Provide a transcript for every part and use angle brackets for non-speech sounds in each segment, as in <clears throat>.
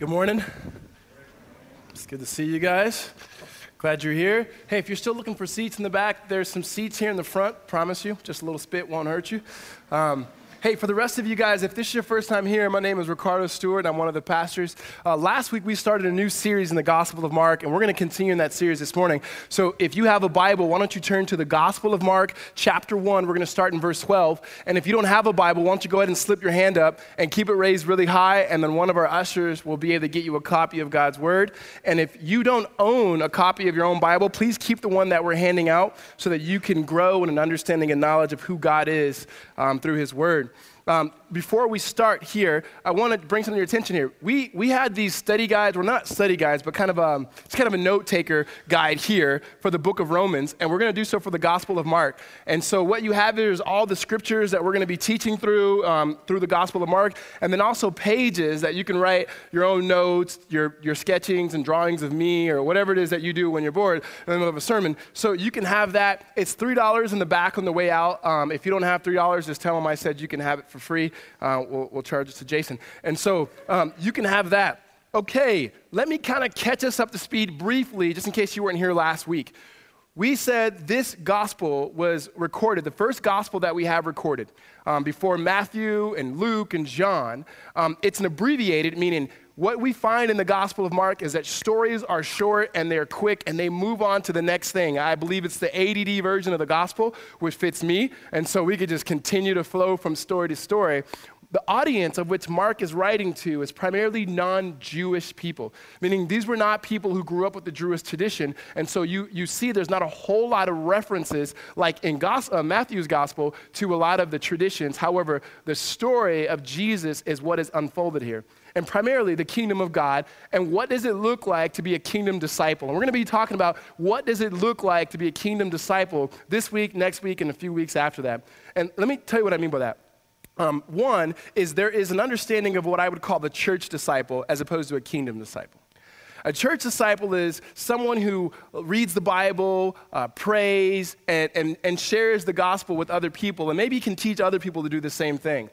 Good morning. It's good to see you guys. Glad you're here. Hey, if you're still looking for seats in the back, there's some seats here in the front. Promise you, just a little spit won't hurt you. Um, Hey, for the rest of you guys, if this is your first time here, my name is Riccardo Stewart. I'm one of the pastors. Uh, last week, we started a new series in the Gospel of Mark, and we're going to continue in that series this morning. So if you have a Bible, why don't you turn to the Gospel of Mark, chapter 1. We're going to start in verse 12. And if you don't have a Bible, why don't you go ahead and slip your hand up and keep it raised really high, and then one of our ushers will be able to get you a copy of God's Word. And if you don't own a copy of your own Bible, please keep the one that we're handing out so that you can grow in an understanding and knowledge of who God is um, through His Word. Um, before we start here, I want to bring something to your attention here. We, we had these study guides, well, not study guides, but kind of um, it's kind of a note taker guide here for the book of Romans, and we're going to do so for the Gospel of Mark. And so what you have here is all the scriptures that we're going to be teaching through um, through the Gospel of Mark, and then also pages that you can write your own notes, your, your sketchings and drawings of me, or whatever it is that you do when you're bored in the middle of a sermon. So you can have that. It's $3 in the back on the way out. Um, if you don't have $3, just tell them I said you can have it for free. Uh, we'll, we'll, charge it to Jason. And so um, you can have that. Okay, let me kind of catch us up to speed briefly, just in case you weren't here last week. We said this gospel was recorded, the first gospel that we have recorded um, before Matthew and Luke and John. Um, it's an abbreviated, meaning what we find in the Gospel of Mark is that stories are short and they're quick and they move on to the next thing. I believe it's the ADD version of the Gospel, which fits me. And so we could just continue to flow from story to story. The audience of which Mark is writing to is primarily non Jewish people, meaning these were not people who grew up with the Jewish tradition. And so you, you see there's not a whole lot of references, like in uh, Matthew's gospel, to a lot of the traditions. However, the story of Jesus is what is unfolded here and primarily the kingdom of God and what does it look like to be a kingdom disciple. And we're going to be talking about what does it look like to be a kingdom disciple this week, next week, and a few weeks after that. And let me tell you what I mean by that. Um, one is there is an understanding of what I would call the church disciple as opposed to a kingdom disciple. A church disciple is someone who reads the Bible, uh, prays, and, and, and shares the gospel with other people, and maybe can teach other people to do the same thing.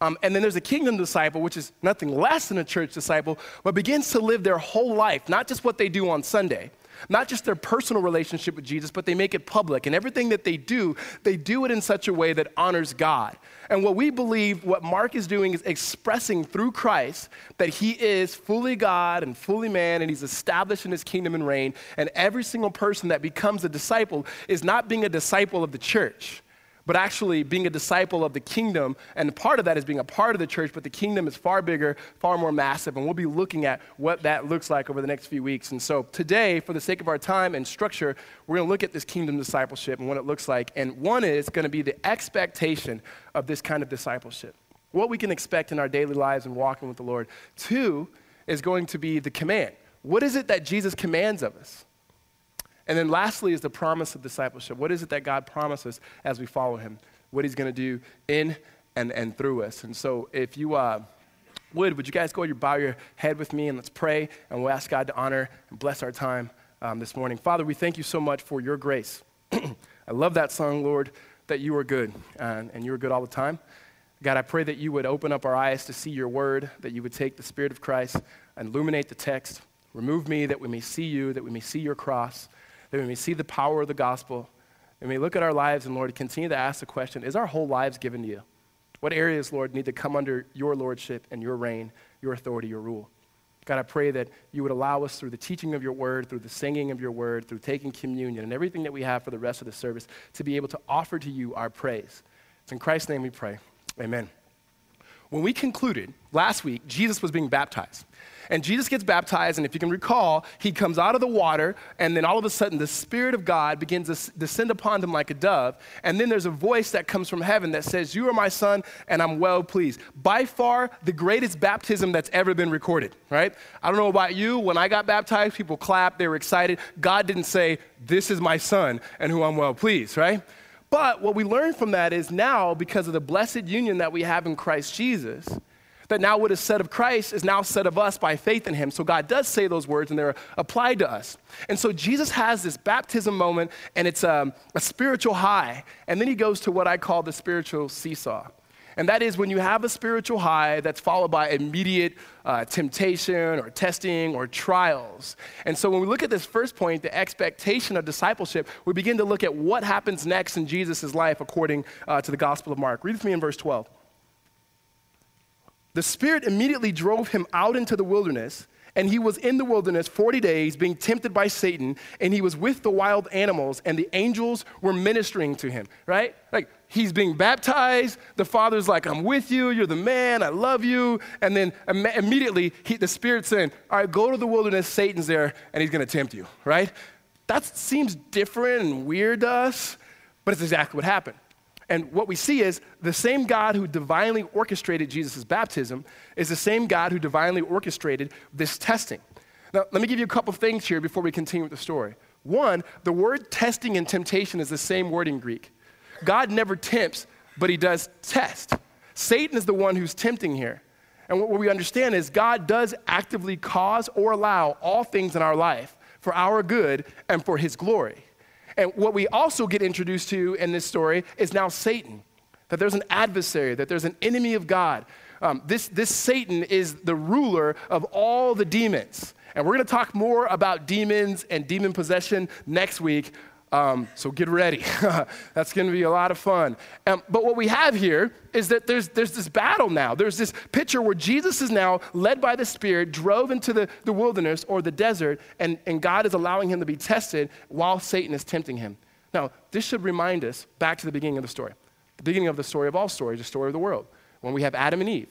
Um, and then there's a kingdom disciple, which is nothing less than a church disciple, but begins to live their whole life, not just what they do on Sunday, not just their personal relationship with Jesus, but they make it public. And everything that they do, they do it in such a way that honors God. And what we believe, what Mark is doing is expressing through Christ that he is fully God and fully man, and he's established in his kingdom and reign. And every single person that becomes a disciple is not being a disciple of the church but actually being a disciple of the kingdom. And part of that is being a part of the church, but the kingdom is far bigger, far more massive. And we'll be looking at what that looks like over the next few weeks. And so today, for the sake of our time and structure, we're going to look at this kingdom discipleship and what it looks like. And one is going to be the expectation of this kind of discipleship, what we can expect in our daily lives and walking with the Lord. Two is going to be the command. What is it that Jesus commands of us? And then lastly is the promise of discipleship. What is it that God promises as we follow him? What he's going to do in and, and through us. And so if you uh, would, would you guys go ahead and bow your head with me and let's pray and we'll ask God to honor and bless our time um, this morning. Father, we thank you so much for your grace. <clears throat> I love that song, Lord, that you are good and, and you are good all the time. God, I pray that you would open up our eyes to see your word, that you would take the Spirit of Christ and illuminate the text. Remove me that we may see you, that we may see your cross that we may see the power of the gospel, and we may look at our lives and, Lord, continue to ask the question is our whole lives given to you? What areas, Lord, need to come under your lordship and your reign, your authority, your rule? God, I pray that you would allow us through the teaching of your word, through the singing of your word, through taking communion, and everything that we have for the rest of the service to be able to offer to you our praise. It's in Christ's name we pray. Amen. When we concluded last week, Jesus was being baptized. And Jesus gets baptized, and if you can recall, he comes out of the water, and then all of a sudden the Spirit of God begins to descend upon him like a dove. And then there's a voice that comes from heaven that says, You are my son, and I'm well pleased. By far, the greatest baptism that's ever been recorded, right? I don't know about you. When I got baptized, people clapped, they were excited. God didn't say, This is my son, and who I'm well pleased, right? But what we learn from that is now, because of the blessed union that we have in Christ Jesus, that now what is said of Christ is now said of us by faith in him. So God does say those words and they're applied to us. And so Jesus has this baptism moment and it's a, a spiritual high. And then he goes to what I call the spiritual seesaw. And that is when you have a spiritual high that's followed by immediate uh, temptation or testing or trials. And so when we look at this first point, the expectation of discipleship, we begin to look at what happens next in Jesus' life according uh, to the Gospel of Mark. Read with me in verse 12. The Spirit immediately drove him out into the wilderness and he was in the wilderness 40 days being tempted by Satan, and he was with the wild animals, and the angels were ministering to him, right? Like he's being baptized. The father's like, I'm with you. You're the man. I love you. And then Im- immediately, he, the spirit's saying, All right, go to the wilderness. Satan's there, and he's going to tempt you, right? That seems different and weird to us, but it's exactly what happened. And what we see is the same God who divinely orchestrated Jesus' baptism is the same God who divinely orchestrated this testing. Now, let me give you a couple things here before we continue with the story. One, the word testing and temptation is the same word in Greek. God never tempts, but he does test. Satan is the one who's tempting here. And what we understand is God does actively cause or allow all things in our life for our good and for his glory. And what we also get introduced to in this story is now Satan, that there's an adversary, that there's an enemy of God. Um, this, this Satan is the ruler of all the demons. And we're going to talk more about demons and demon possession next week. Um, so get ready. <laughs> That's going to be a lot of fun. Um, but what we have here is that there's, there's this battle now. There's this picture where Jesus is now led by the Spirit, drove into the, the wilderness or the desert, and, and God is allowing him to be tested while Satan is tempting him. Now, this should remind us back to the beginning of the story. The beginning of the story of all stories, the story of the world, when we have Adam and Eve,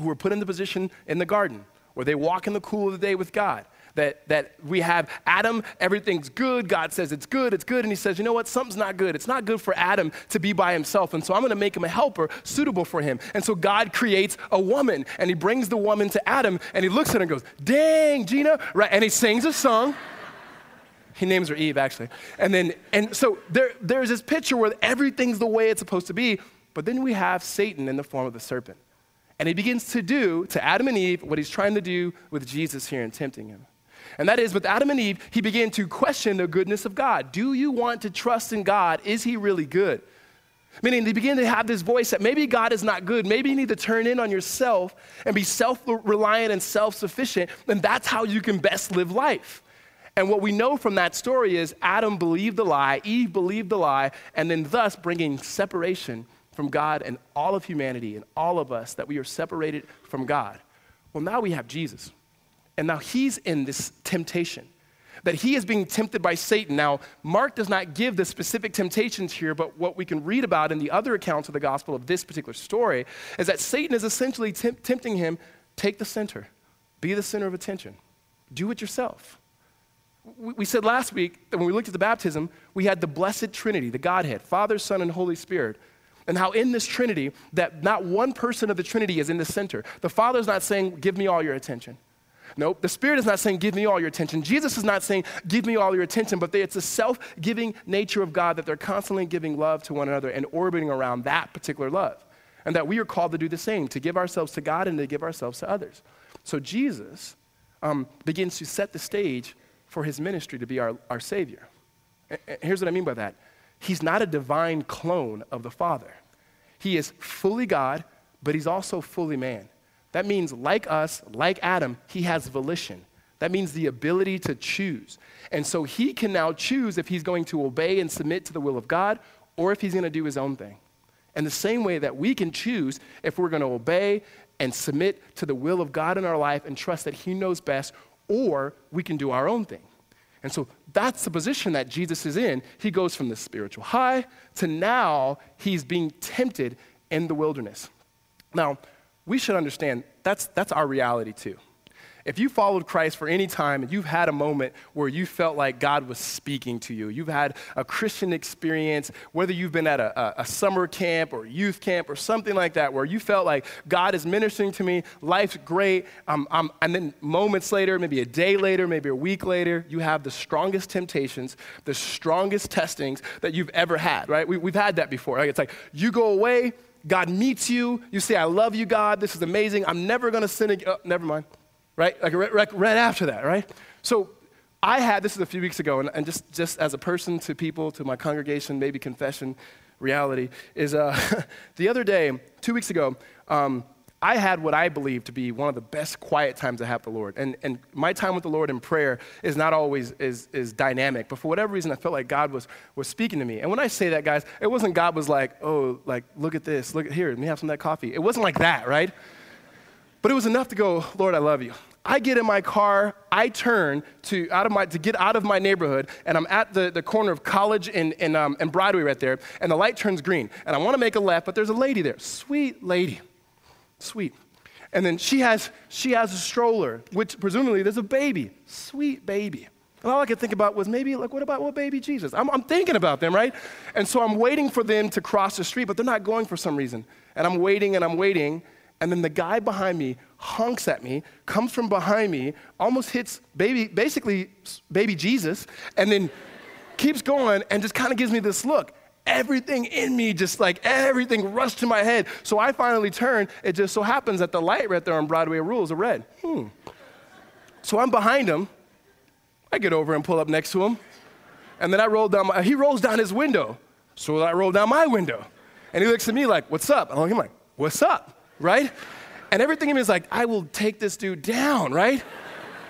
who were put in the position in the garden where they walk in the cool of the day with God that, that we have Adam, everything's good. God says it's good, it's good. And he says, you know what? Something's not good. It's not good for Adam to be by himself. And so I'm going to make him a helper suitable for him. And so God creates a woman and he brings the woman to Adam and he looks at her and goes, dang, Gina. Right? And he sings a song. He names her Eve, actually. And then, and so there, there's this picture where everything's the way it's supposed to be. But then we have Satan in the form of the serpent. And he begins to do to Adam and Eve what he's trying to do with Jesus here and tempting him. And that is, with Adam and Eve, he began to question the goodness of God. Do you want to trust in God? Is he really good? Meaning, they begin to have this voice that maybe God is not good. Maybe you need to turn in on yourself and be self reliant and self sufficient. And that's how you can best live life. And what we know from that story is Adam believed the lie, Eve believed the lie, and then thus bringing separation from God and all of humanity and all of us, that we are separated from God. Well, now we have Jesus. And now he's in this temptation that he is being tempted by Satan. Now, Mark does not give the specific temptations here, but what we can read about in the other accounts of the gospel of this particular story is that Satan is essentially temp- tempting him take the center, be the center of attention, do it yourself. We, said last week that when we looked at the baptism, we had the blessed Trinity, the Godhead, Father, Son, and Holy Spirit. And how in this Trinity, that not one person of the Trinity is in the center. The Father's not saying, Give me all your attention. Nope. The Spirit is not saying, give me all your attention. Jesus is not saying, give me all your attention, but it's a self giving nature of God that they're constantly giving love to one another and orbiting around that particular love. And that we are called to do the same, to give ourselves to God and to give ourselves to others. So Jesus um, begins to set the stage for his ministry to be our, our Savior. And here's what I mean by that He's not a divine clone of the Father, He is fully God, but He's also fully man. That means, like us, like Adam, he has volition. That means the ability to choose. And so he can now choose if he's going to obey and submit to the will of God or if he's going to do his own thing. And the same way that we can choose if we're going to obey and submit to the will of God in our life and trust that he knows best, or we can do our own thing. And so that's the position that Jesus is in. He goes from the spiritual high to now he's being tempted in the wilderness. Now, we should understand that's, that's our reality too. If you followed Christ for any time and you've had a moment where you felt like God was speaking to you, you've had a Christian experience, whether you've been at a, a, a summer camp or youth camp or something like that, where you felt like God is ministering to me, life's great, um, um, and then moments later, maybe a day later, maybe a week later, you have the strongest temptations, the strongest testings that you've ever had, right? We, have had that before. It's like you go away, God meets you. You say, I love you, God. This is amazing. I'm never going to sin again. Oh, never mind. Right? Like right, right, right, after that, right? So I had, this is a few weeks ago, and, and just, just as a person to people, to my congregation, maybe confession, reality is uh, <laughs> the other day, two weeks ago, um, I had what I believe to be one of the best quiet times I have with the Lord. And, and my time with the Lord in prayer is not always is, is dynamic, but for whatever reason, I felt like God was, was speaking to me. And when I say that, guys, it wasn't God was like, oh, like, look at this, look at here, let me have some of that coffee. It wasn't like that, right? But it was enough to go, Lord, I love you. I get in my car, I turn to, out of my, to get out of my neighborhood, and I'm at the, the corner of College and, and, um, and Broadway right there, and the light turns green. And I want to make a left, but there's a lady there, sweet lady. Sweet. And then she has, she has a stroller, which presumably there's a baby. Sweet baby. And all I could think about was maybe, like, what about what baby Jesus? I'm, I'm thinking about them, right? And so I'm waiting for them to cross the street, but they're not going for some reason. And I'm waiting and I'm waiting. And then the guy behind me honks at me, comes from behind me, almost hits baby, basically baby Jesus, and then keeps going and just kind of gives me this look everything in me, just like everything rushed to my head. So I finally turned. It just so happens that the light right there on Broadway rules are red. Hmm. So I'm behind him. I get over and pull up next to him. And then I roll down, my, he rolls down his window. So I roll down my window. And he looks at me like, what's up? And I'm like, what's up? Right? And everything in me is like, I will take this dude down, right?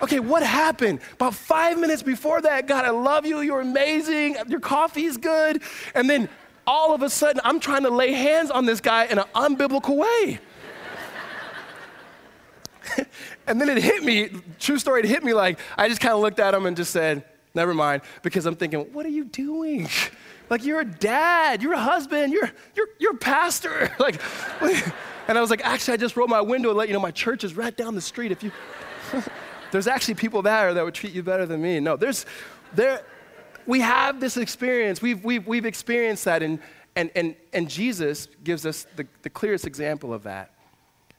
Okay, what happened? About five minutes before that, God, I love you. You're amazing. Your coffee's good. And then all of a sudden, I'm trying to lay hands on this guy in an unbiblical way. <laughs> and then it hit me, true story, it hit me like I just kind of looked at him and just said, never mind, because I'm thinking, what are you doing? <laughs> Like you're a dad, you're a husband, you're you're you're a pastor. <laughs> like and I was like, actually, I just rolled my window and let you know my church is right down the street. If you there's actually people there that would treat you better than me. No, there's, there, we have this experience. We've, we've, we've experienced that, and, and, and, and Jesus gives us the, the clearest example of that.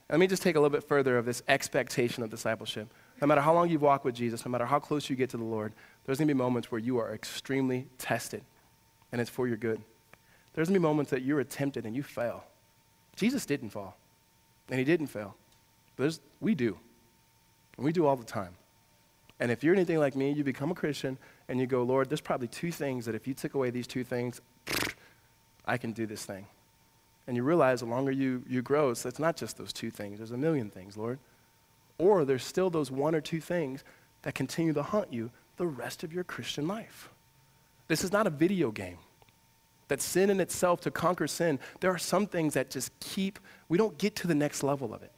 Let me just take a little bit further of this expectation of discipleship. No matter how long you've walked with Jesus, no matter how close you get to the Lord, there's going to be moments where you are extremely tested, and it's for your good. There's going to be moments that you're tempted and you fail. Jesus didn't fall, and he didn't fail. There's, we do. And we do all the time. And if you're anything like me, you become a Christian and you go, Lord, there's probably two things that if you took away these two things, I can do this thing. And you realize the longer you, you grow, it's not just those two things, there's a million things, Lord. Or there's still those one or two things that continue to haunt you the rest of your Christian life. This is not a video game. That sin in itself, to conquer sin, there are some things that just keep, we don't get to the next level of it.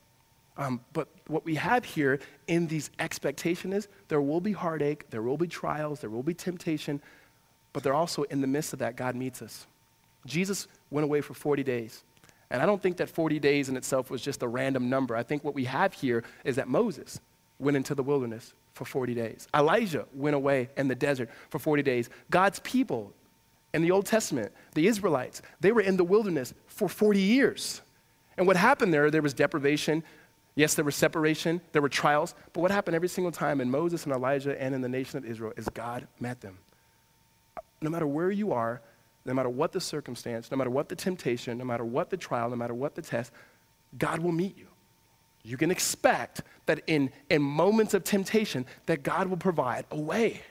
Um, but what we have here in these expectation is there will be heartache, there will be trials, there will be temptation, but they're also in the midst of that, God meets us. Jesus went away for 40 days. And I don't think that 40 days in itself was just a random number. I think what we have here is that Moses went into the wilderness for 40 days. Elijah went away in the desert for 40 days. God's people in the Old Testament, the Israelites, they were in the wilderness for 40 years. And what happened there, there was deprivation, Yes, there was separation, there were trials, but what happened every single time in Moses and Elijah and in the nation of Israel is God met them. No matter where you are, no matter what the circumstance, no matter what the temptation, no matter what the trial, no matter what the test, God will meet you. You can expect that in, in moments of temptation that God will provide a way.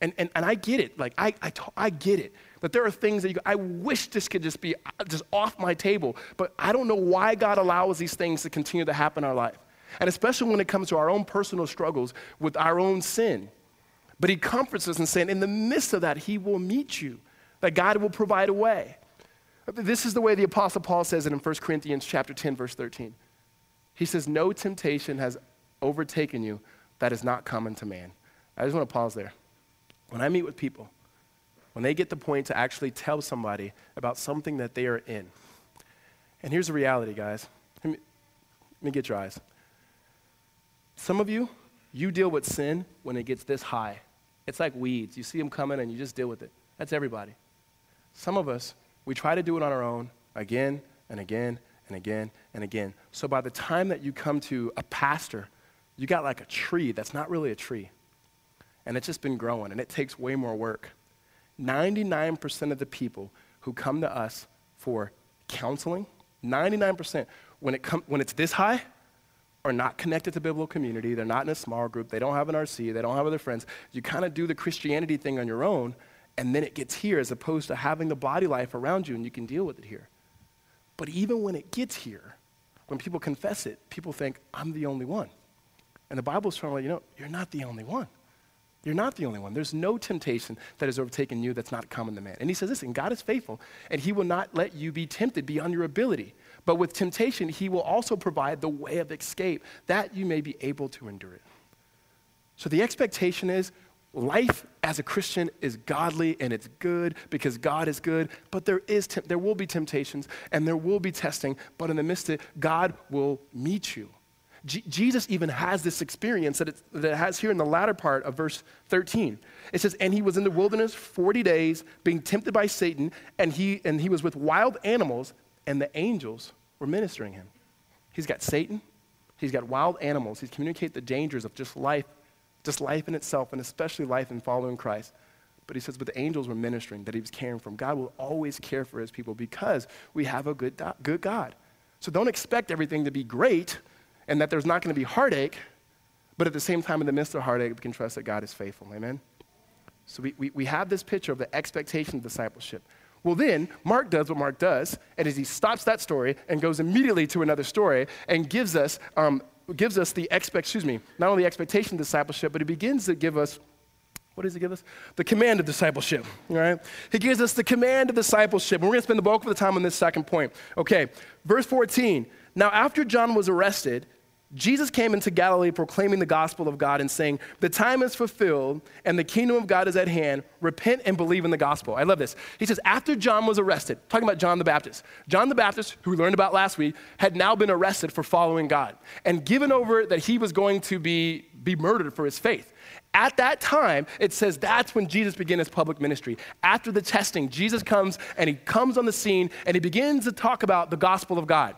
And, and, and I get it. Like, I, I, I get it. That there are things that you I wish this could just be uh, just off my table, but I don't know why God allows these things to continue to happen in our life. And especially when it comes to our own personal struggles with our own sin. But He comforts us and saying, in the midst of that, He will meet you, that God will provide a way. This is the way the Apostle Paul says it in 1 Corinthians chapter 10, verse 13. He says, No temptation has overtaken you that is not common to man. I just want to pause there. When I meet with people, when they get the point to actually tell somebody about something that they are in. And here's the reality, guys. Let me, let me get your eyes. Some of you, you deal with sin when it gets this high. It's like weeds. You see them coming and you just deal with it. That's everybody. Some of us, we try to do it on our own again and again and again and again. So by the time that you come to a pastor, you got like a tree that's not really a tree. And it's just been growing and it takes way more work. 99% of the people who come to us for counseling, 99%, when, it com- when it's this high, are not connected to biblical community. They're not in a small group. They don't have an RC. They don't have other friends. You kind of do the Christianity thing on your own, and then it gets here as opposed to having the body life around you and you can deal with it here. But even when it gets here, when people confess it, people think, I'm the only one. And the Bible's trying to let you know, you're not the only one. You're not the only one. There's no temptation that has overtaken you that's not common to man. And he says, listen, God is faithful, and he will not let you be tempted beyond your ability. But with temptation, he will also provide the way of escape that you may be able to endure it. So the expectation is life as a Christian is godly and it's good because God is good, but there, is there will be temptations and there will be testing, but in the midst of it, God will meet you. G- Jesus even has this experience that, it, that it has here in the latter part of verse 13. It says, And he was in the wilderness 40 days, being tempted by Satan, and he, and he was with wild animals, and the angels were ministering him. He's got Satan, he's got wild animals. He's communicating the dangers of just life, just life in itself, and especially life in following Christ. But he says, but the angels were ministering, that he was caring for them. God will always care for his people because we have a good, good God. So don't expect everything to be great and that there's not going to be heartache, but at the same time, in the midst of heartache, we can trust that God is faithful. Amen? So we, we, we have this picture of the expectation of discipleship. Well, then, Mark does what Mark does, and as he stops that story and goes immediately to another story and gives us, um, gives us the expect, excuse me, not only the expectation of discipleship, but he begins to give us what does he give us? The command of discipleship, all right? He gives us the command of discipleship. We're going to spend the bulk of the time on this second point. Okay, verse 14. Now, after John was arrested, Jesus came into Galilee proclaiming the gospel of God and saying, The time is fulfilled and the kingdom of God is at hand. Repent and believe in the gospel. I love this. He says, After John was arrested, talking about John the Baptist, John the Baptist, who we learned about last week, had now been arrested for following God and given over that he was going to be, be murdered for his faith. At that time, it says that's when Jesus began his public ministry. After the testing, Jesus comes and he comes on the scene and he begins to talk about the gospel of God.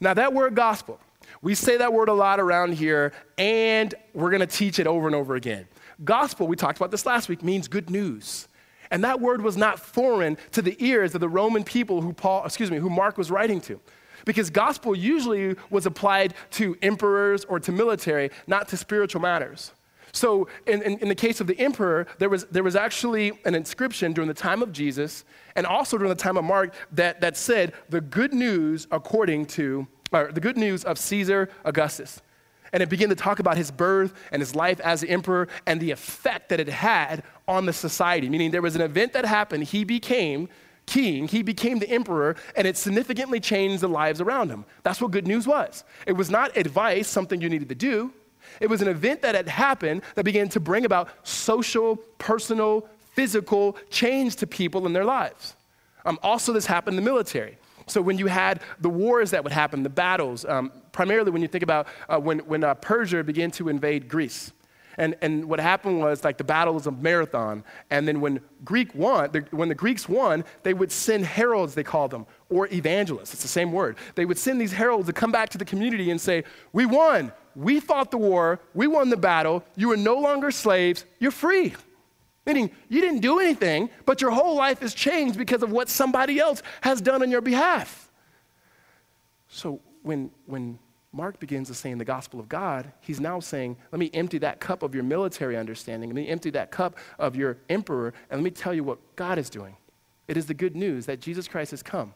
Now, that word gospel, we say that word a lot around here, and we're going to teach it over and over again. Gospel, we talked about this last week, means good news. And that word was not foreign to the ears of the Roman people who Paul, excuse me, who Mark was writing to. Because gospel usually was applied to emperors or to military, not to spiritual matters. So, in, in, in, the case of the emperor, there was, there was actually an inscription during the time of Jesus and also during the time of Mark that, that said, the good news according to or the good news of Caesar Augustus. And it began to talk about his birth and his life as the emperor and the effect that it had on the society. Meaning, there was an event that happened, he became king, he became the emperor, and it significantly changed the lives around him. That's what good news was. It was not advice, something you needed to do. It was an event that had happened that began to bring about social, personal, physical change to people in their lives. Um, also, this happened in the military. So when you had the wars that would happen, the battles, um, primarily when you think about uh, when, when uh, Persia began to invade Greece. And, and what happened was like the battle was a marathon. And then when Greek won, the, when the Greeks won, they would send heralds, they called them, or evangelists. It's the same word. They would send these heralds to come back to the community and say, We won. We fought the war. We won the battle. You are no longer slaves. You're free. Meaning, you didn't do anything, but your whole life has changed because of what somebody else has done on your behalf. So when, when Mark begins to say in the gospel of God, he's now saying, let me empty that cup of your military understanding, let me empty that cup of your emperor, and let me tell you what God is doing. It is the good news that Jesus Christ has come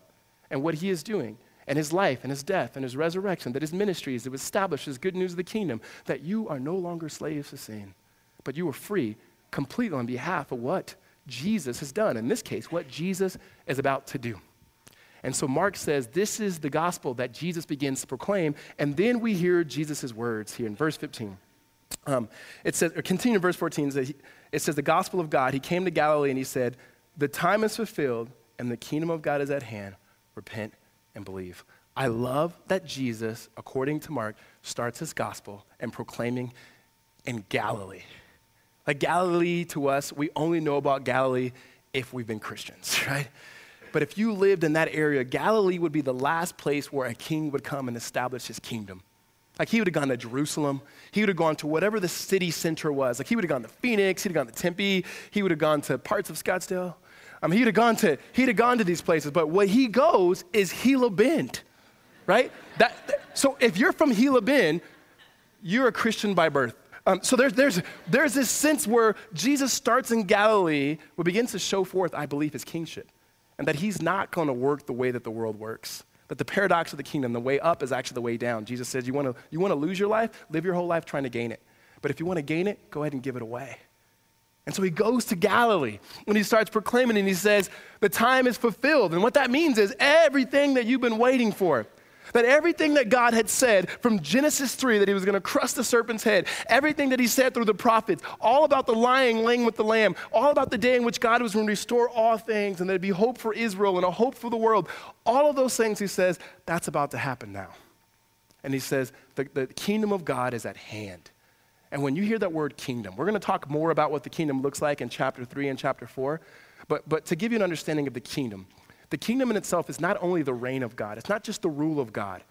and what he is doing and his life and his death and his resurrection, that his ministry is to establish his good news of the kingdom, that you are no longer slaves to sin, but you are free completely on behalf of what Jesus has done. In this case, what Jesus is about to do. And so Mark says this is the gospel that Jesus begins to proclaim. And then we hear Jesus' words here in verse 15. Um, it says, or continue in verse 14, it says, the gospel of God. He came to Galilee and he said, The time is fulfilled and the kingdom of God is at hand. Repent and believe. I love that Jesus, according to Mark, starts his gospel and proclaiming in Galilee. Like Galilee to us, we only know about Galilee if we've been Christians, <laughs> right? But if you lived in that area, Galilee would be the last place where a king would come and establish his kingdom. Like he would have gone to Jerusalem. He would have gone to whatever the city center was. Like he would have gone to Phoenix. He'd have gone to Tempe. He would have gone to parts of Scottsdale. I mean, he'd have gone to he'd have gone to these places. But where he goes is Gila Bend, right? That, so if you're from Gila Bend, you're a Christian by birth Um, so there's, there's, there's this sense where Jesus starts in Galilee, where begins to show forth, I believe, his kingship, and that he's not going to work the way that the world works. That the paradox of the kingdom, the way up is actually the way down. Jesus says, You want to you wanna lose your life? Live your whole life trying to gain it. But if you want to gain it, go ahead and give it away. And so he goes to Galilee and he starts proclaiming and he says, The time is fulfilled. And what that means is everything that you've been waiting for, that everything that God had said from Genesis 3 that he was going to crush the serpent's head, everything that he said through the prophets, all about the lion laying with the lamb, all about the day in which God was going to restore all things and there'd be hope for Israel and a hope for the world, all of those things he says, that's about to happen now. And he says, the, the kingdom of God is at hand. And when you hear that word kingdom, we're going to talk more about what the kingdom looks like in chapter 3 and chapter 4. But, but to give you an understanding of the kingdom, the kingdom in itself is not only the reign of God, it's not just the rule of God,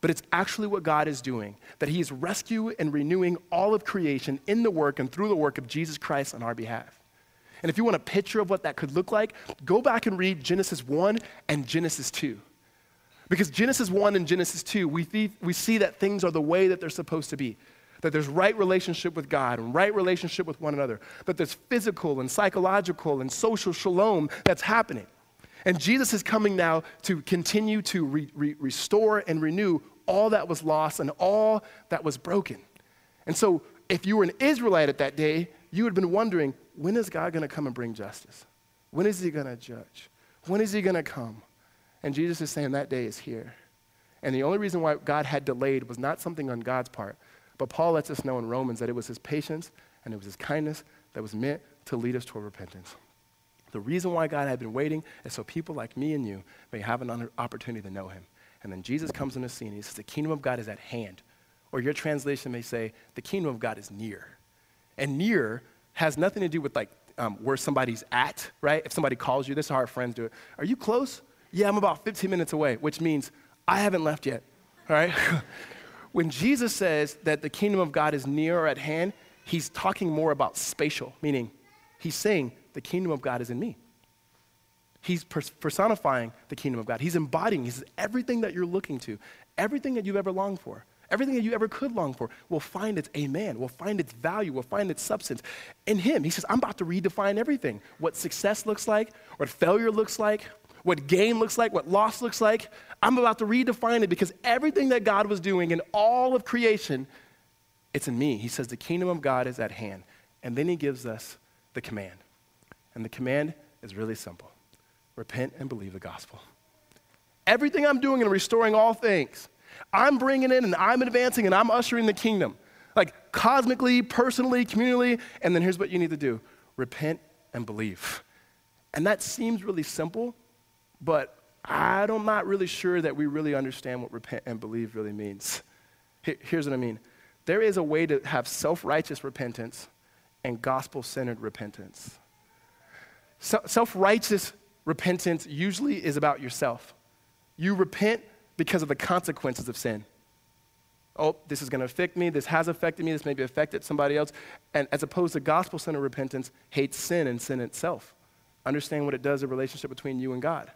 but it's actually what God is doing. That He is rescuing and renewing all of creation in the work and through the work of Jesus Christ on our behalf. And if you want a picture of what that could look like, go back and read Genesis 1 and Genesis 2. Because Genesis 1 and Genesis 2, we, we see that things are the way that they're supposed to be that there's right relationship with God and right relationship with one another, that there's physical and psychological and social shalom that's happening. And Jesus is coming now to continue to re- re- restore and renew all that was lost and all that was broken. And so, if you were an Israelite at that day, you would have been wondering when is God going to come and bring justice? When is he going to judge? When is he going to come? And Jesus is saying that day is here. And the only reason why God had delayed was not something on God's part, but Paul lets us know in Romans that it was his patience and it was his kindness that was meant to lead us toward repentance. The reason why God had been waiting is so people like me and you may have an opportunity to know him. And then Jesus comes on the scene. And he says, The kingdom of God is at hand. Or your translation may say, The kingdom of God is near. And near has nothing to do with like um, where somebody's at, right? If somebody calls you, this is how our friends do it. Are you close? Yeah, I'm about 15 minutes away, which means I haven't left yet, all right? <laughs> when Jesus says that the kingdom of God is near or at hand, he's talking more about spatial, meaning he's saying the kingdom of God is in me. He's personifying the kingdom of God. He's embodying, he says, everything that you're looking to, everything that you've ever longed for, everything that you ever could long for will find its amen, will find its value, will find its substance in him. He says, I'm about to redefine everything what success looks like, what failure looks like, what gain looks like, what loss looks like. I'm about to redefine it because everything that God was doing in all of creation, it's in me. He says, The kingdom of God is at hand. And then he gives us the command. And the command is really simple repent and believe the gospel. Everything I'm doing in restoring all things, I'm bringing in and I'm advancing and I'm ushering the kingdom, like cosmically, personally, communally. And then here's what you need to do repent and believe. And that seems really simple, but I'm not really sure that we really understand what repent and believe really means. Here's what I mean there is a way to have self righteous repentance and gospel centered repentance. Self righteous repentance usually is about yourself. You repent because of the consequences of sin. Oh, this is going to affect me. This has affected me. This may maybe affected somebody else. And as opposed to gospel centered repentance, hates sin and sin itself. Understand what it does in the relationship between you and God.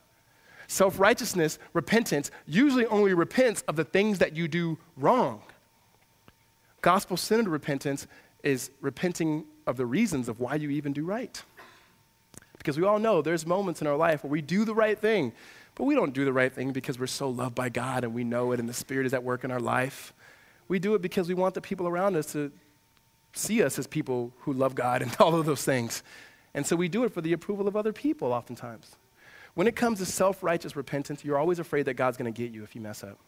Self righteousness, repentance, usually only repents of the things that you do wrong. Gospel centered repentance is repenting of the reasons of why you even do right. Because we all know there's moments in our life where we do the right thing, but we don't do the right thing because we're so loved by God and we know it and the Spirit is at work in our life. We do it because we want the people around us to see us as people who love God and <laughs> all of those things. And so we do it for the approval of other people oftentimes. When it comes to self righteous repentance, you're always afraid that God's going to get you if you mess up.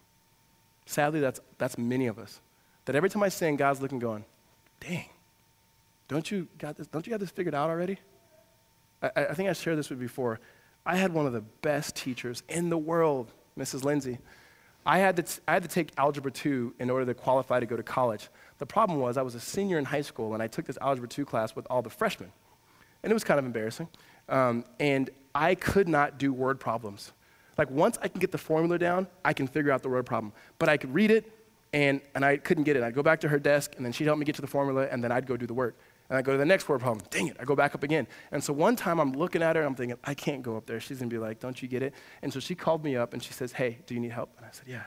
Sadly, that's, that's many of us. That every time I sin, God's looking, going, dang, don't you got this, don't you got this figured out already? I, I think I shared this with before. I had one of the best teachers in the world, Mrs. Lindsay. I had, to t- I had to take Algebra 2 in order to qualify to go to college. The problem was I was a senior in high school, and I took this Algebra 2 class with all the freshmen. And it was kind of embarrassing. Um, and I could not do word problems. Like, once I can get the formula down, I can figure out the word problem. But I could read it, and, and I couldn't get it. I'd go back to her desk, and then she'd help me get to the formula, and then I'd go do the work. And I go to the next word problem. Dang it, I go back up again. And so one time I'm looking at her and I'm thinking, I can't go up there. She's gonna be like, Don't you get it? And so she called me up and she says, Hey, do you need help? And I said, Yeah.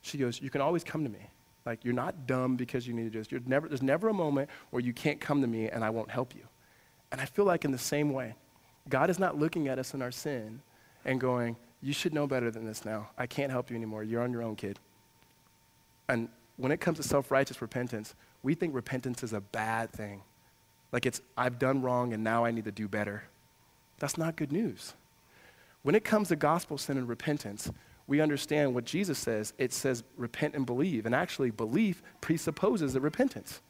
She goes, You can always come to me. Like, you're not dumb because you need to do this. Never, there's never a moment where you can't come to me and I won't help you. And I feel like in the same way, God is not looking at us in our sin and going, You should know better than this now. I can't help you anymore. You're on your own, kid. And when it comes to self righteous repentance, we think repentance is a bad thing. Like it's, I've done wrong and now I need to do better. That's not good news. When it comes to gospel centered repentance, we understand what Jesus says. It says repent and believe. And actually, belief presupposes the repentance.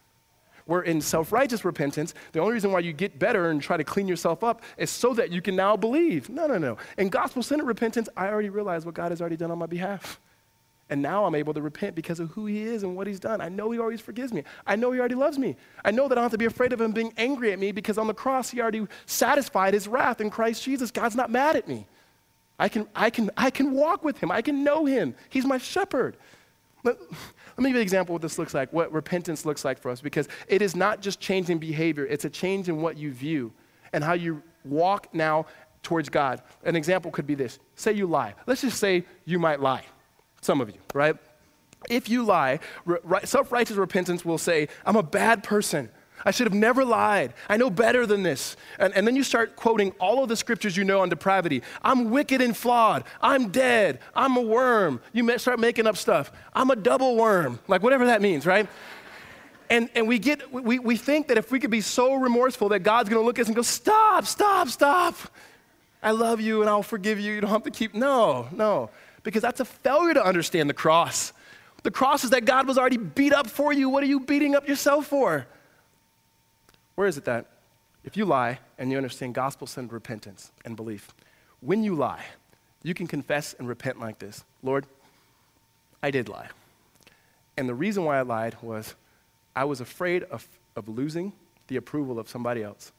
Where in self righteous repentance, the only reason why you get better and try to clean yourself up is so that you can now believe. No, no, no. In gospel centered repentance, I already realize what God has already done on my behalf. And now I'm able to repent because of who he is and what he's done. I know he always forgives me. I know he already loves me. I know that I don't have to be afraid of him being angry at me because on the cross he already satisfied his wrath in Christ Jesus. God's not mad at me. I can, I can, I can walk with him. I can know him. He's my shepherd. Let, let me give you an example of what this looks like, what repentance looks like for us, because it is not just changing behavior, it's a change in what you view and how you walk now towards God. An example could be this say you lie. Let's just say you might lie. Some of you, right? If you lie, self righteous repentance will say, I'm a bad person. I should have never lied. I know better than this. And, and then you start quoting all of the scriptures you know on depravity. I'm wicked and flawed. I'm dead. I'm a worm. You start making up stuff. I'm a double worm. Like whatever that means, right? And, and we, get, we, we think that if we could be so remorseful that God's going to look at us and go, stop, stop, stop. I love you and I'll forgive you. You don't have to keep. No, no. Because that's a failure to understand the cross. The cross is that God was already beat up for you. What are you beating up yourself for? Where is it that if you lie and you understand gospel centered repentance and belief, when you lie, you can confess and repent like this Lord, I did lie. And the reason why I lied was I was afraid of, of losing the approval of somebody else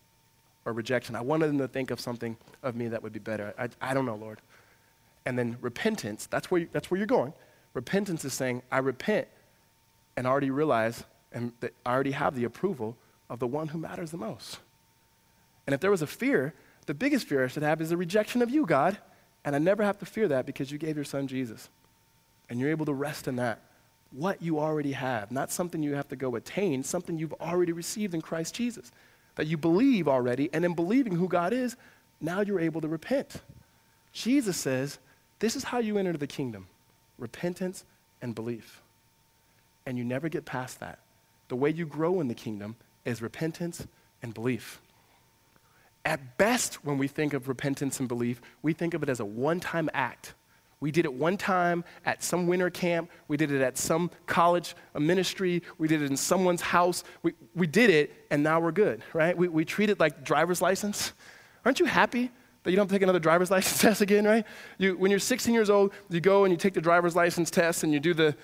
or rejection. I wanted them to think of something of me that would be better. I, I don't know, Lord. And then repentance, that's where, you, that's where you're going. Repentance is saying, I repent and already realize and that I already have the approval of the one who matters the most. And if there was a fear, the biggest fear I should have is the rejection of you, God. And I never have to fear that because you gave your son Jesus. And you're able to rest in that. What you already have, not something you have to go attain, something you've already received in Christ Jesus. That you believe already, and in believing who God is, now you're able to repent. Jesus says, This is how you enter the kingdom repentance and belief. And you never get past that. The way you grow in the kingdom is repentance and belief. At best, when we think of repentance and belief, we think of it as a one time act. We did it one time at some winter camp. We did it at some college ministry. We did it in someone's house. We, we did it, and now we're good, right? We, we treat it like driver's license. Aren't you happy that you don't take another driver's <laughs> license test again, right? You, when you're 16 years old, you go and you take the driver's license test and you do the,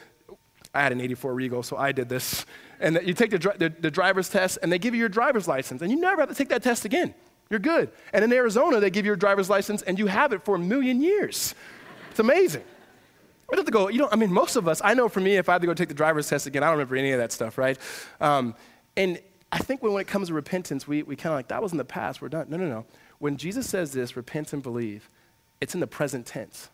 I had an 84 Regal, so I did this. And you take the, the, the, driver's test, and they give you your driver's license, and you never have to take that test again. You're good. And in Arizona, they give you your driver's license, and you have it for a million years. It's amazing. We don't have to go, you know, I mean, most of us, I know for me, if I had to go take the driver's test again, I don't remember any of that stuff, right? Um, and I think when, when it comes to repentance, we, we kind of like, that was in the past, we're done. No, no, no. When Jesus says this, repent and believe, it's in the present tense.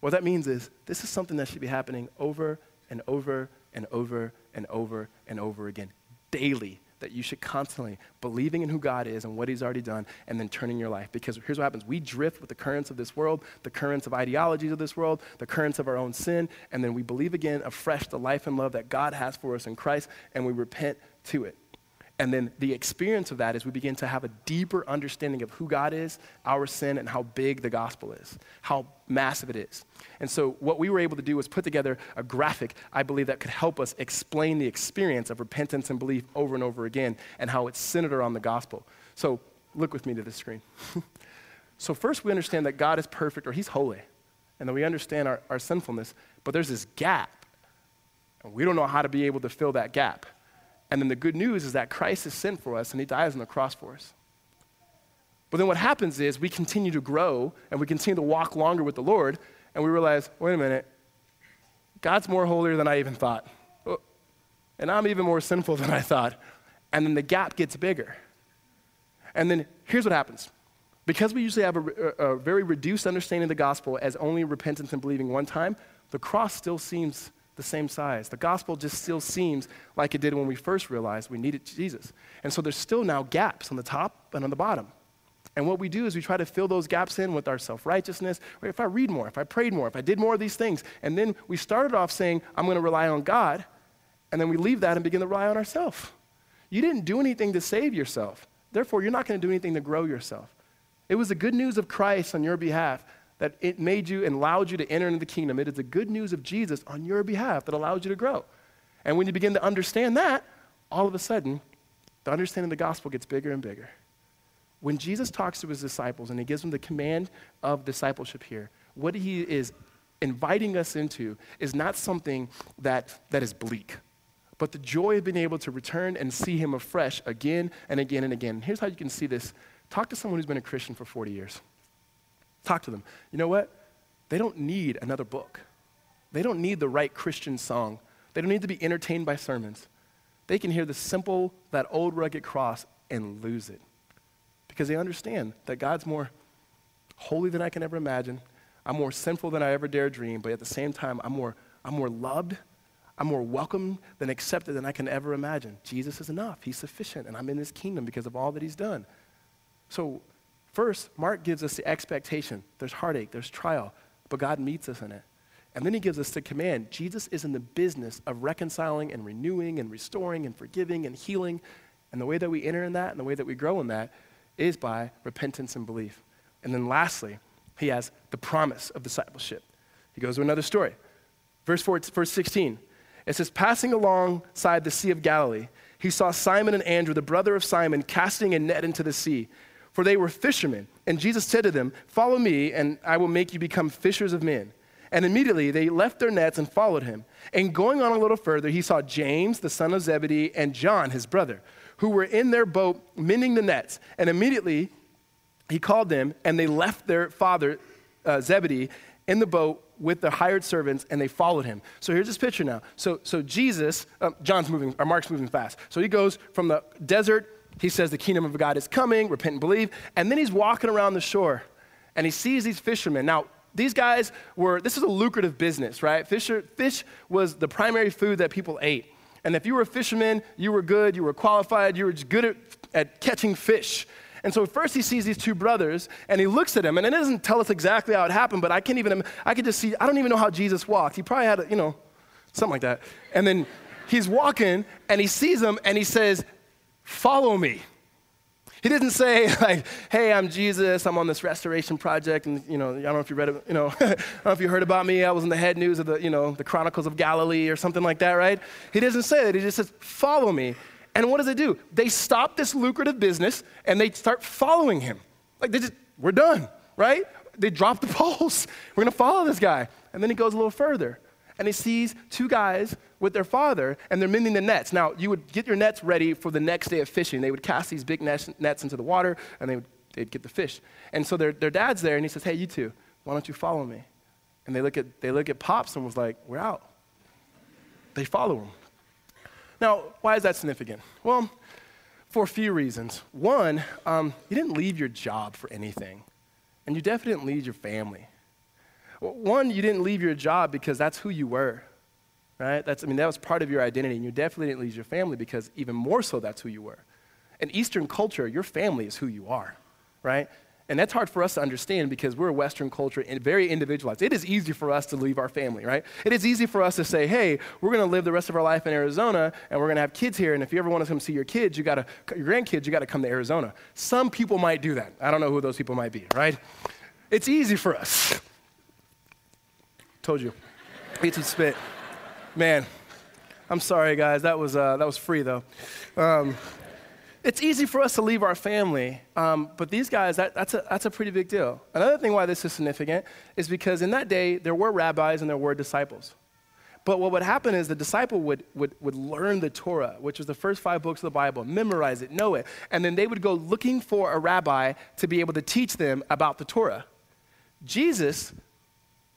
What that means is this is something that should be happening over and over and over and over and over again, daily, that you should constantly believing in who God is and what He's already done, and then turning your life. Because here's what happens we drift with the currents of this world, the currents of ideologies of this world, the currents of our own sin, and then we believe again afresh the life and love that God has for us in Christ, and we repent to it. And then the experience of that is we begin to have a deeper understanding of who God is, our sin, and how big the gospel is, how massive it is. And so, what we were able to do was put together a graphic, I believe, that could help us explain the experience of repentance and belief over and over again and how it's centered around the gospel. So, look with me to the screen. <laughs> so, first, we understand that God is perfect or He's holy, and that we understand our, our sinfulness, but there's this gap, and we don't know how to be able to fill that gap. And then the good news is that Christ has sent for us and he dies on the cross for us. But then what happens is we continue to grow and we continue to walk longer with the Lord and we realize, wait a minute, God's more holier than I even thought. Oh, and I'm even more sinful <laughs> than I thought. And then the gap gets bigger. And then here's what happens. Because we usually have a, a very reduced understanding of the gospel as only repentance and believing one time, the cross still seems the same size. The gospel just still seems like it did when we first realized we needed Jesus. And so there's still now gaps on the top and on the bottom. And what we do is we try to fill those gaps in with our self righteousness. If I read more, if I prayed more, if I did more of these things. And then we started off saying, I'm going to rely on God. And then we leave that and begin to rely on ourselves. You didn't do anything to save yourself. Therefore, you're not going to do anything to grow yourself. It was the good news of Christ on your behalf that it made you and allowed you to enter into the kingdom. It is the good news of Jesus on your behalf that allowed you to grow. And when you begin to understand that, all of a sudden, the understanding of the gospel gets bigger and bigger. When Jesus talks to his disciples and he gives them the command of discipleship here, what he is inviting us into is not something that, that is bleak, but the joy of being able to return and see him afresh again and again and again. Here's how you can see this talk to someone who's been a Christian for 40 years. Talk to them. You know what? They don't need another book, they don't need the right Christian song, they don't need to be entertained by sermons. They can hear the simple, that old rugged cross and lose it because they understand that God's more holy than I can ever imagine. I'm more sinful than I ever dare dream, but at the same time, I'm more, I'm more loved. I'm more welcome than accepted than I can ever imagine. Jesus is enough. He's sufficient, and I'm in his kingdom because of all that he's done. So, first, Mark gives us the expectation there's heartache, there's trial, but God meets us in it. And then he gives us the command Jesus is in the business of reconciling and renewing and restoring and forgiving and healing. And the way that we enter in that and the way that we grow in that is by repentance and belief. And then lastly, he has the promise of discipleship. He goes to another story. Verse, 4, verse 16. It says, Passing alongside the Sea of Galilee, he saw Simon and Andrew, the brother of Simon, casting a net into the sea, for they were fishermen. And Jesus said to them, Follow me, and I will make you become fishers of men. And immediately they left their nets and followed him. And going on a little further, he saw James, the son of Zebedee, and John, his brother who were in their boat mending the nets. And immediately he called them, and they left their father, uh, Zebedee, in the boat with the hired servants, and they followed him. So here's this picture now. So, so Jesus, um, John's moving, or Mark's moving fast. So he goes from the desert, he says the kingdom of God is coming, repent and believe, and then he's walking around the shore, and he sees these fishermen. Now, these guys were, this is a lucrative business, right? Fisher, fish was the primary food that people ate. And if you were a fisherman, you were good, you were qualified, you were good at, at catching fish. And so first he sees these two brothers and he looks at them and it doesn't tell us exactly how it happened, but I can't even, I could just see, I don't even know how Jesus walked. He probably had, a, you know, something like that. And then he's walking and he sees them and he says, follow me. He didn't say <laughs> like, "Hey, I'm Jesus. I'm on this restoration project, and you know, I don't know if you read it. You know, <laughs> I don't know if you heard about me. I was in the head news of the, you know, the Chronicles of Galilee or something like that, right?" He doesn't say that. He just says, "Follow me." And what does it do? They stop this lucrative business and they start following him. Like they just, we're done, right? They drop the <laughs> poles. We're gonna follow this guy. And then he goes a little further and he sees two guys with their father and they're mending the nets. Now, you would get your nets ready for the next day of fishing. They would cast these big nets, into the water and they would, they'd get the fish. And so their, their dad's there and he says, Hey, you two, why don't you follow me? And they look at, they look at Pops and was like, We're out. They follow him. Now, why is that significant? Well, for a few reasons. One, um, you didn't leave your job for anything, and you definitely didn't leave your family. One, you didn't leave your job because that's who you were, right? That's, I mean, that was part of your identity, and you definitely didn't lose your family because even more so, that's who you were. In Eastern culture, your family is who you are, right? And that's hard for us to understand because we're a Western culture and very individualized. It is easy for us to leave our family, right? It is easy for us to say, hey, we're going to live the rest of our life in Arizona and we're going to have kids here. And if you ever want to come see your kids, you got to, your grandkids, you got to come to Arizona. Some people might do that. I don't know who those people might be, right? It's easy for us. Told you. Eat some spit. Man, I'm sorry, guys. That was, uh, that was free, though. Um, it's easy for us to leave our family, um, but these guys, that, that's, a, that's a pretty big deal. Another thing why this is significant is because in that day, there were rabbis and there were disciples. But what would happen is the disciple would, would, would learn the Torah, which is the first five books of the Bible, memorize it, know it, and then they would go looking for a rabbi to be able to teach them about the Torah. Jesus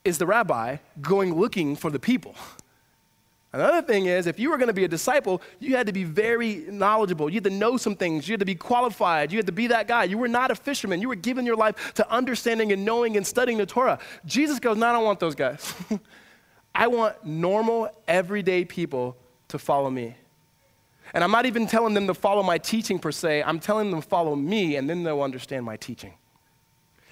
is the rabbi going looking for the people. Another thing is, if you were going to be a disciple, you had to be very knowledgeable. You had to know some things. You had to be qualified. You had to be that guy. You were not a fisherman. You were giving your life to understanding and knowing and studying the Torah. Jesus goes, No, I don't want those guys. <laughs> I want normal, everyday people to follow me. And I'm not even telling them to follow my teaching per se, I'm telling them to follow me, and then they'll understand my teaching.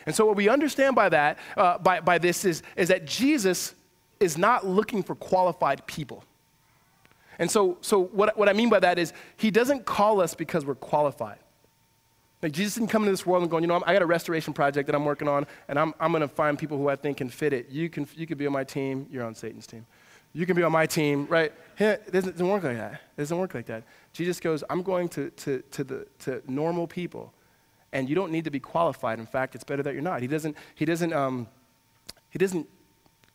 And so, what we understand by that, uh, by, by this, is, is that Jesus is not looking for qualified people. And so, so what, what I mean by that is, he doesn't call us because we're qualified. Like Jesus didn't come into this world and go, you know, I got a restoration project that I'm working on, and I'm, I'm going to find people who I think can fit it. You can, you can be on my team. You're on Satan's team. You can be on my team, right? It doesn't, doesn't work like that. It doesn't work like that. Jesus goes, I'm going to, to, to, the, to normal people, and you don't need to be qualified. In fact, it's better that you're not. He doesn't, he doesn't, um, he doesn't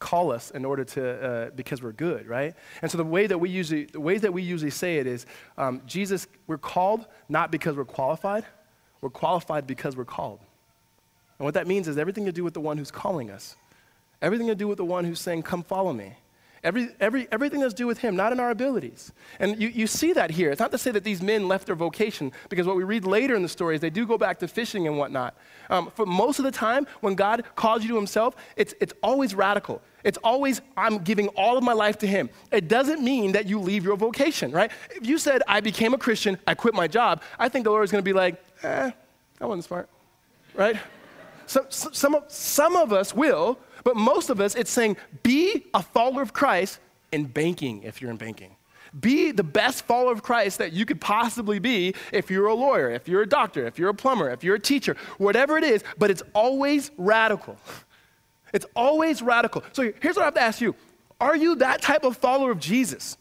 call us in order to uh, because we're good right and so the way that we usually the ways that we usually say it is um, jesus we're called not because we're qualified we're qualified because we're called and what that means is everything to do with the one who's calling us everything to do with the one who's saying come follow me Every, every, everything to do with him, not in our abilities. And you, you see that here. It's not to say that these men left their vocation, because what we read later in the story is they do go back to fishing and whatnot. Um, for most of the time, when God calls you to himself, it's, it's always radical. It's always, I'm giving all of my life to him. It doesn't mean that you leave your vocation, right? If you said, I became a Christian, I quit my job, I think the Lord is going to be like, eh, that wasn't smart, right? So, so, some, of, some of us will, but most of us, it's saying be a follower of Christ in banking if you're in banking. Be the best follower of Christ that you could possibly be if you're a lawyer, if you're a doctor, if you're a plumber, if you're a teacher, whatever it is, but it's always radical. It's always radical. So here's what I have to ask you Are you that type of follower of Jesus?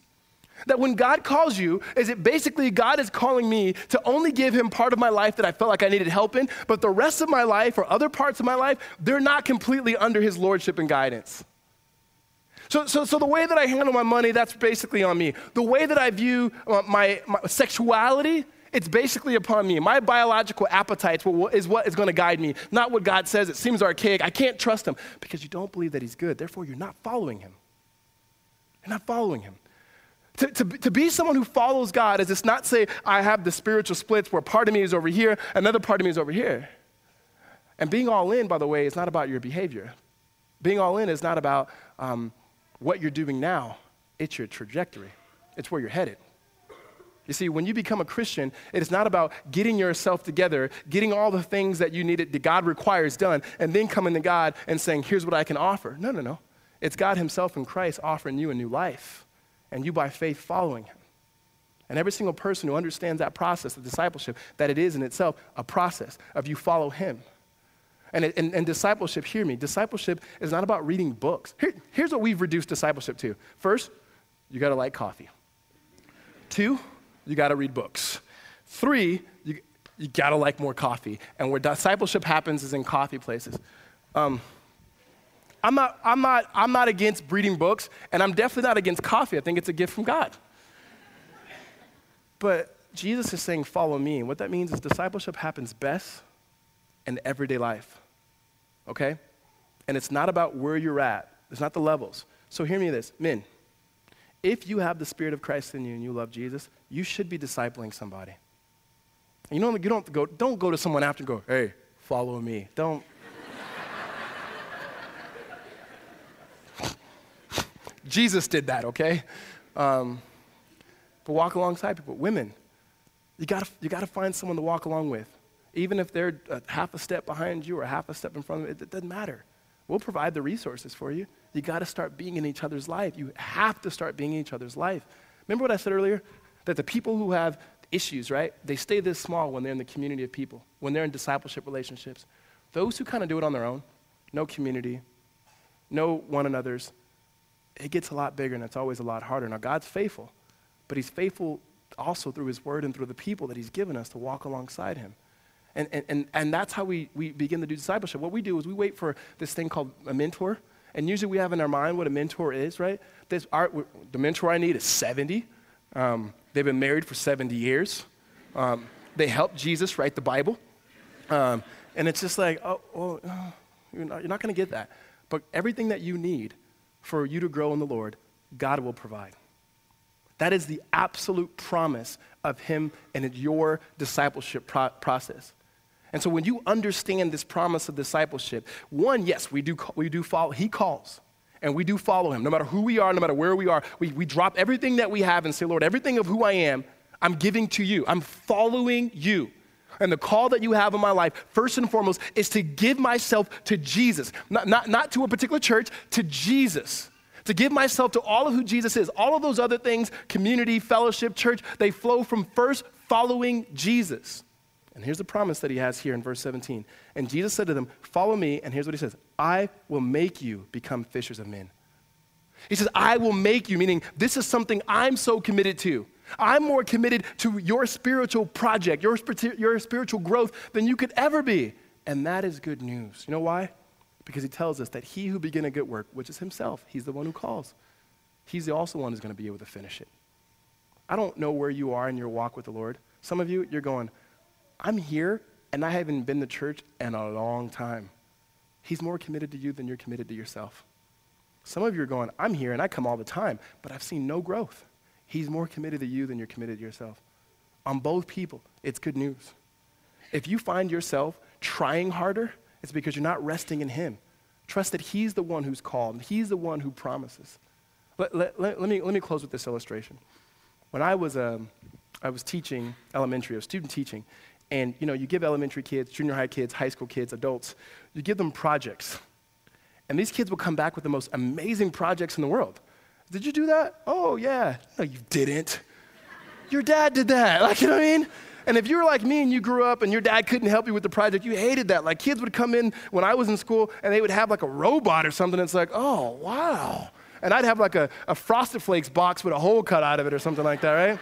That when God calls you, is it basically God is calling me to only give him part of my life that I felt like I needed help in, but the rest of my life or other parts of my life, they're not completely under his lordship and guidance. So, so, so the way that I handle my money, that's basically on me. The way that I view my, my sexuality, it's basically upon me. My biological appetites is what is going to guide me, not what God says. It seems archaic. I can't trust him because you don't believe that he's good. Therefore, you're not following him. You're not following him. To, to, to be someone who follows God is just not say, I have the spiritual splits where part of me is over here, another part of me is over here. And being all in, by the way, is not about your behavior. Being all in is not about um, what you're doing now, it's your trajectory, it's where you're headed. You see, when you become a Christian, it is not about getting yourself together, getting all the things that you need that God requires done, and then coming to God and saying, Here's what I can offer. No, no, no. It's God Himself in Christ offering you a new life and you by faith following him. And every single person who understands that process of discipleship, that it is in itself a process of you follow him. And, and, and discipleship, hear me, discipleship is not about reading books. Here, here's what we've reduced discipleship to. First, you gotta like coffee. Two, you gotta read books. Three, you, you gotta like more coffee. And where discipleship happens is in coffee places. Um, I'm not, I'm, not, I'm not against reading books, and I'm definitely not against coffee. I think it's a gift from God. But Jesus is saying, Follow me. And what that means is discipleship happens best in everyday life. Okay? And it's not about where you're at, it's not the levels. So hear me this men, if you have the Spirit of Christ in you and you love Jesus, you should be discipling somebody. You know, you don't go, don't go to someone after and go, hey, follow me. Don't. <laughs> Jesus did that, okay? Um, but walk alongside people. Women, you gotta, you gotta find someone to walk along with. Even if they're a half a step behind you or half a step in front of you, it, it doesn't matter. We'll provide the resources for you. You gotta start being in each other's life. You have to start being in each other's life. Remember what I said earlier? That the people who have issues, right, they stay this small when they're in the community of people, when they're in discipleship relationships. Those who kind of do it on their own, no community, no one another's, it gets a lot bigger and it's always a lot harder. Now, God's faithful, but He's faithful also through His Word and through the people that He's given us to walk alongside Him. And, and, and, and that's how we, we begin to do discipleship. What we do is we wait for this thing called a mentor. And usually we have in our mind what a mentor is, right? This, our, the mentor I need is 70. Um, they've been married for 70 years. Um, they helped Jesus write the Bible. Um, and it's just like, oh, well, oh, you're not, not going to get that. But everything that you need for you to grow in the Lord, God will provide. That is the absolute promise of Him and your discipleship pro- process. And so when you understand this promise of discipleship, one, yes, we do, we do follow, He calls. and we do follow him, no matter who we are, no matter where we are, we, we drop everything that we have and say, Lord, everything of who I am, I'm giving to you. I'm following you. And the call that you have in my life, first and foremost, is to give myself to Jesus. Not, not, not to a particular church, to Jesus. To give myself to all of who Jesus is. All of those other things, community, fellowship, church, they flow from first following Jesus. And here's the promise that he has here in verse 17. And Jesus said to them, Follow me. And here's what he says I will make you become fishers of men. He says, I will make you, meaning this is something I'm so committed to. I'm more committed to your spiritual project, your, your spiritual growth than you could ever be. And that is good news. You know why? Because he tells us that he who began a good work, which is himself, he's the one who calls, he's the also one who's going to be able to finish it. I don't know where you are in your walk with the Lord. Some of you, you're going, I'm here and I haven't been to church in a long time. He's more committed to you than you're committed to yourself. Some of you are going, I'm here and I come all the time, but I've seen no growth. He's more committed to you than you're committed to yourself. On both people, it's good news. If you find yourself trying harder, it's because you're not resting in Him. Trust that He's the one who's called, He's the one who promises. Let, let, let, let me, let me close with this illustration. When I was, um, I was teaching elementary, I was student teaching, and you know, you give elementary kids, junior high kids, high school kids, adults, you give them projects. And these kids will come back with the most amazing projects in the world. Did you do that? Oh, yeah. No, you didn't. Your dad did that. <laughs> Like, you know what I mean? And if you were like me and you grew up and your dad couldn't help you with the project, you hated that. Like kids would come in when I was in school and they would have like a robot or something. it's like, oh, wow. And I'd have like a, a Frosted Flakes box with a hole cut out of it or something like that, right?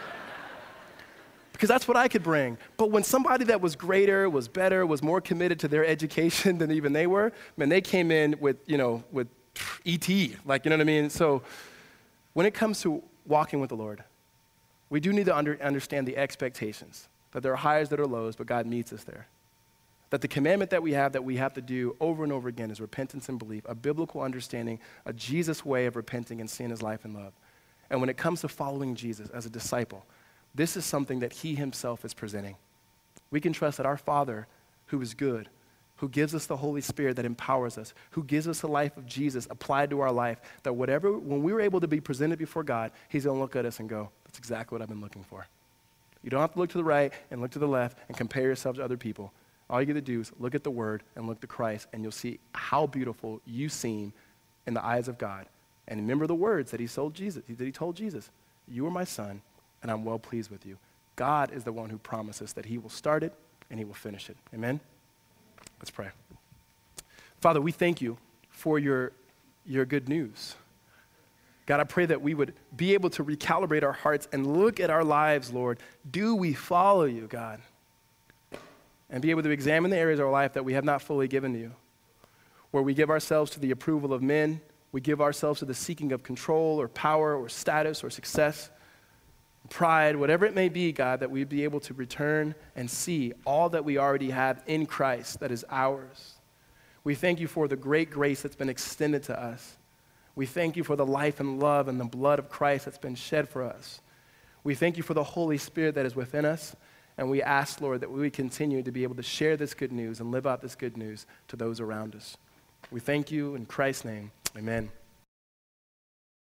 Because that's what I could bring. But when somebody that was greater, was better, was more committed to their education <laughs> than even they were, man, they came in with, you know, with ET, like, you know what I mean? So when it comes to walking with the Lord, we do need to under, understand the expectations that there are highs that are lows, but God meets us there. That the commandment that we have that we have to do over and over again is repentance and belief, a biblical understanding, a Jesus way of repenting and seeing his life and love. And when it comes to following Jesus as a disciple, this is something that He Himself is presenting. We can trust that our Father, who is good, who gives us the Holy Spirit that empowers us, who gives us the life of Jesus applied to our life, that whatever, when we were able to be presented before God, He's going to look at us and go, That's exactly what I've been looking for. You don't have to look to the right and look to the left and compare yourself to other people. All you got to do is look at the Word and look to Christ, and you'll see how beautiful you seem in the eyes of God. And remember the words that He told Jesus. That He told Jesus, "You are my Son and I'm well pleased with you. God is the one who promises that He will start it and He will finish it. Amen? Let's pray. Father, we thank you for your, your good news. God, I pray that we would be able to recalibrate our hearts and look at our lives, Lord. Do we follow you, God? And be able to examine the areas of our life that we have not fully given to you, where we give ourselves to the approval of men, we give ourselves to the seeking of control or power or status or success pride, whatever it may be, God, that we'd be able to return and see all that we already have in Christ that is ours. We thank you for the great grace that's been extended to us. We thank you for the life and love and the blood of Christ that's been shed for us. We thank you for the Holy Spirit that is within us. And we ask, Lord, that we would continue to be able to share this good news and live out this good news to those around us. We thank you in Christ's name. Amen.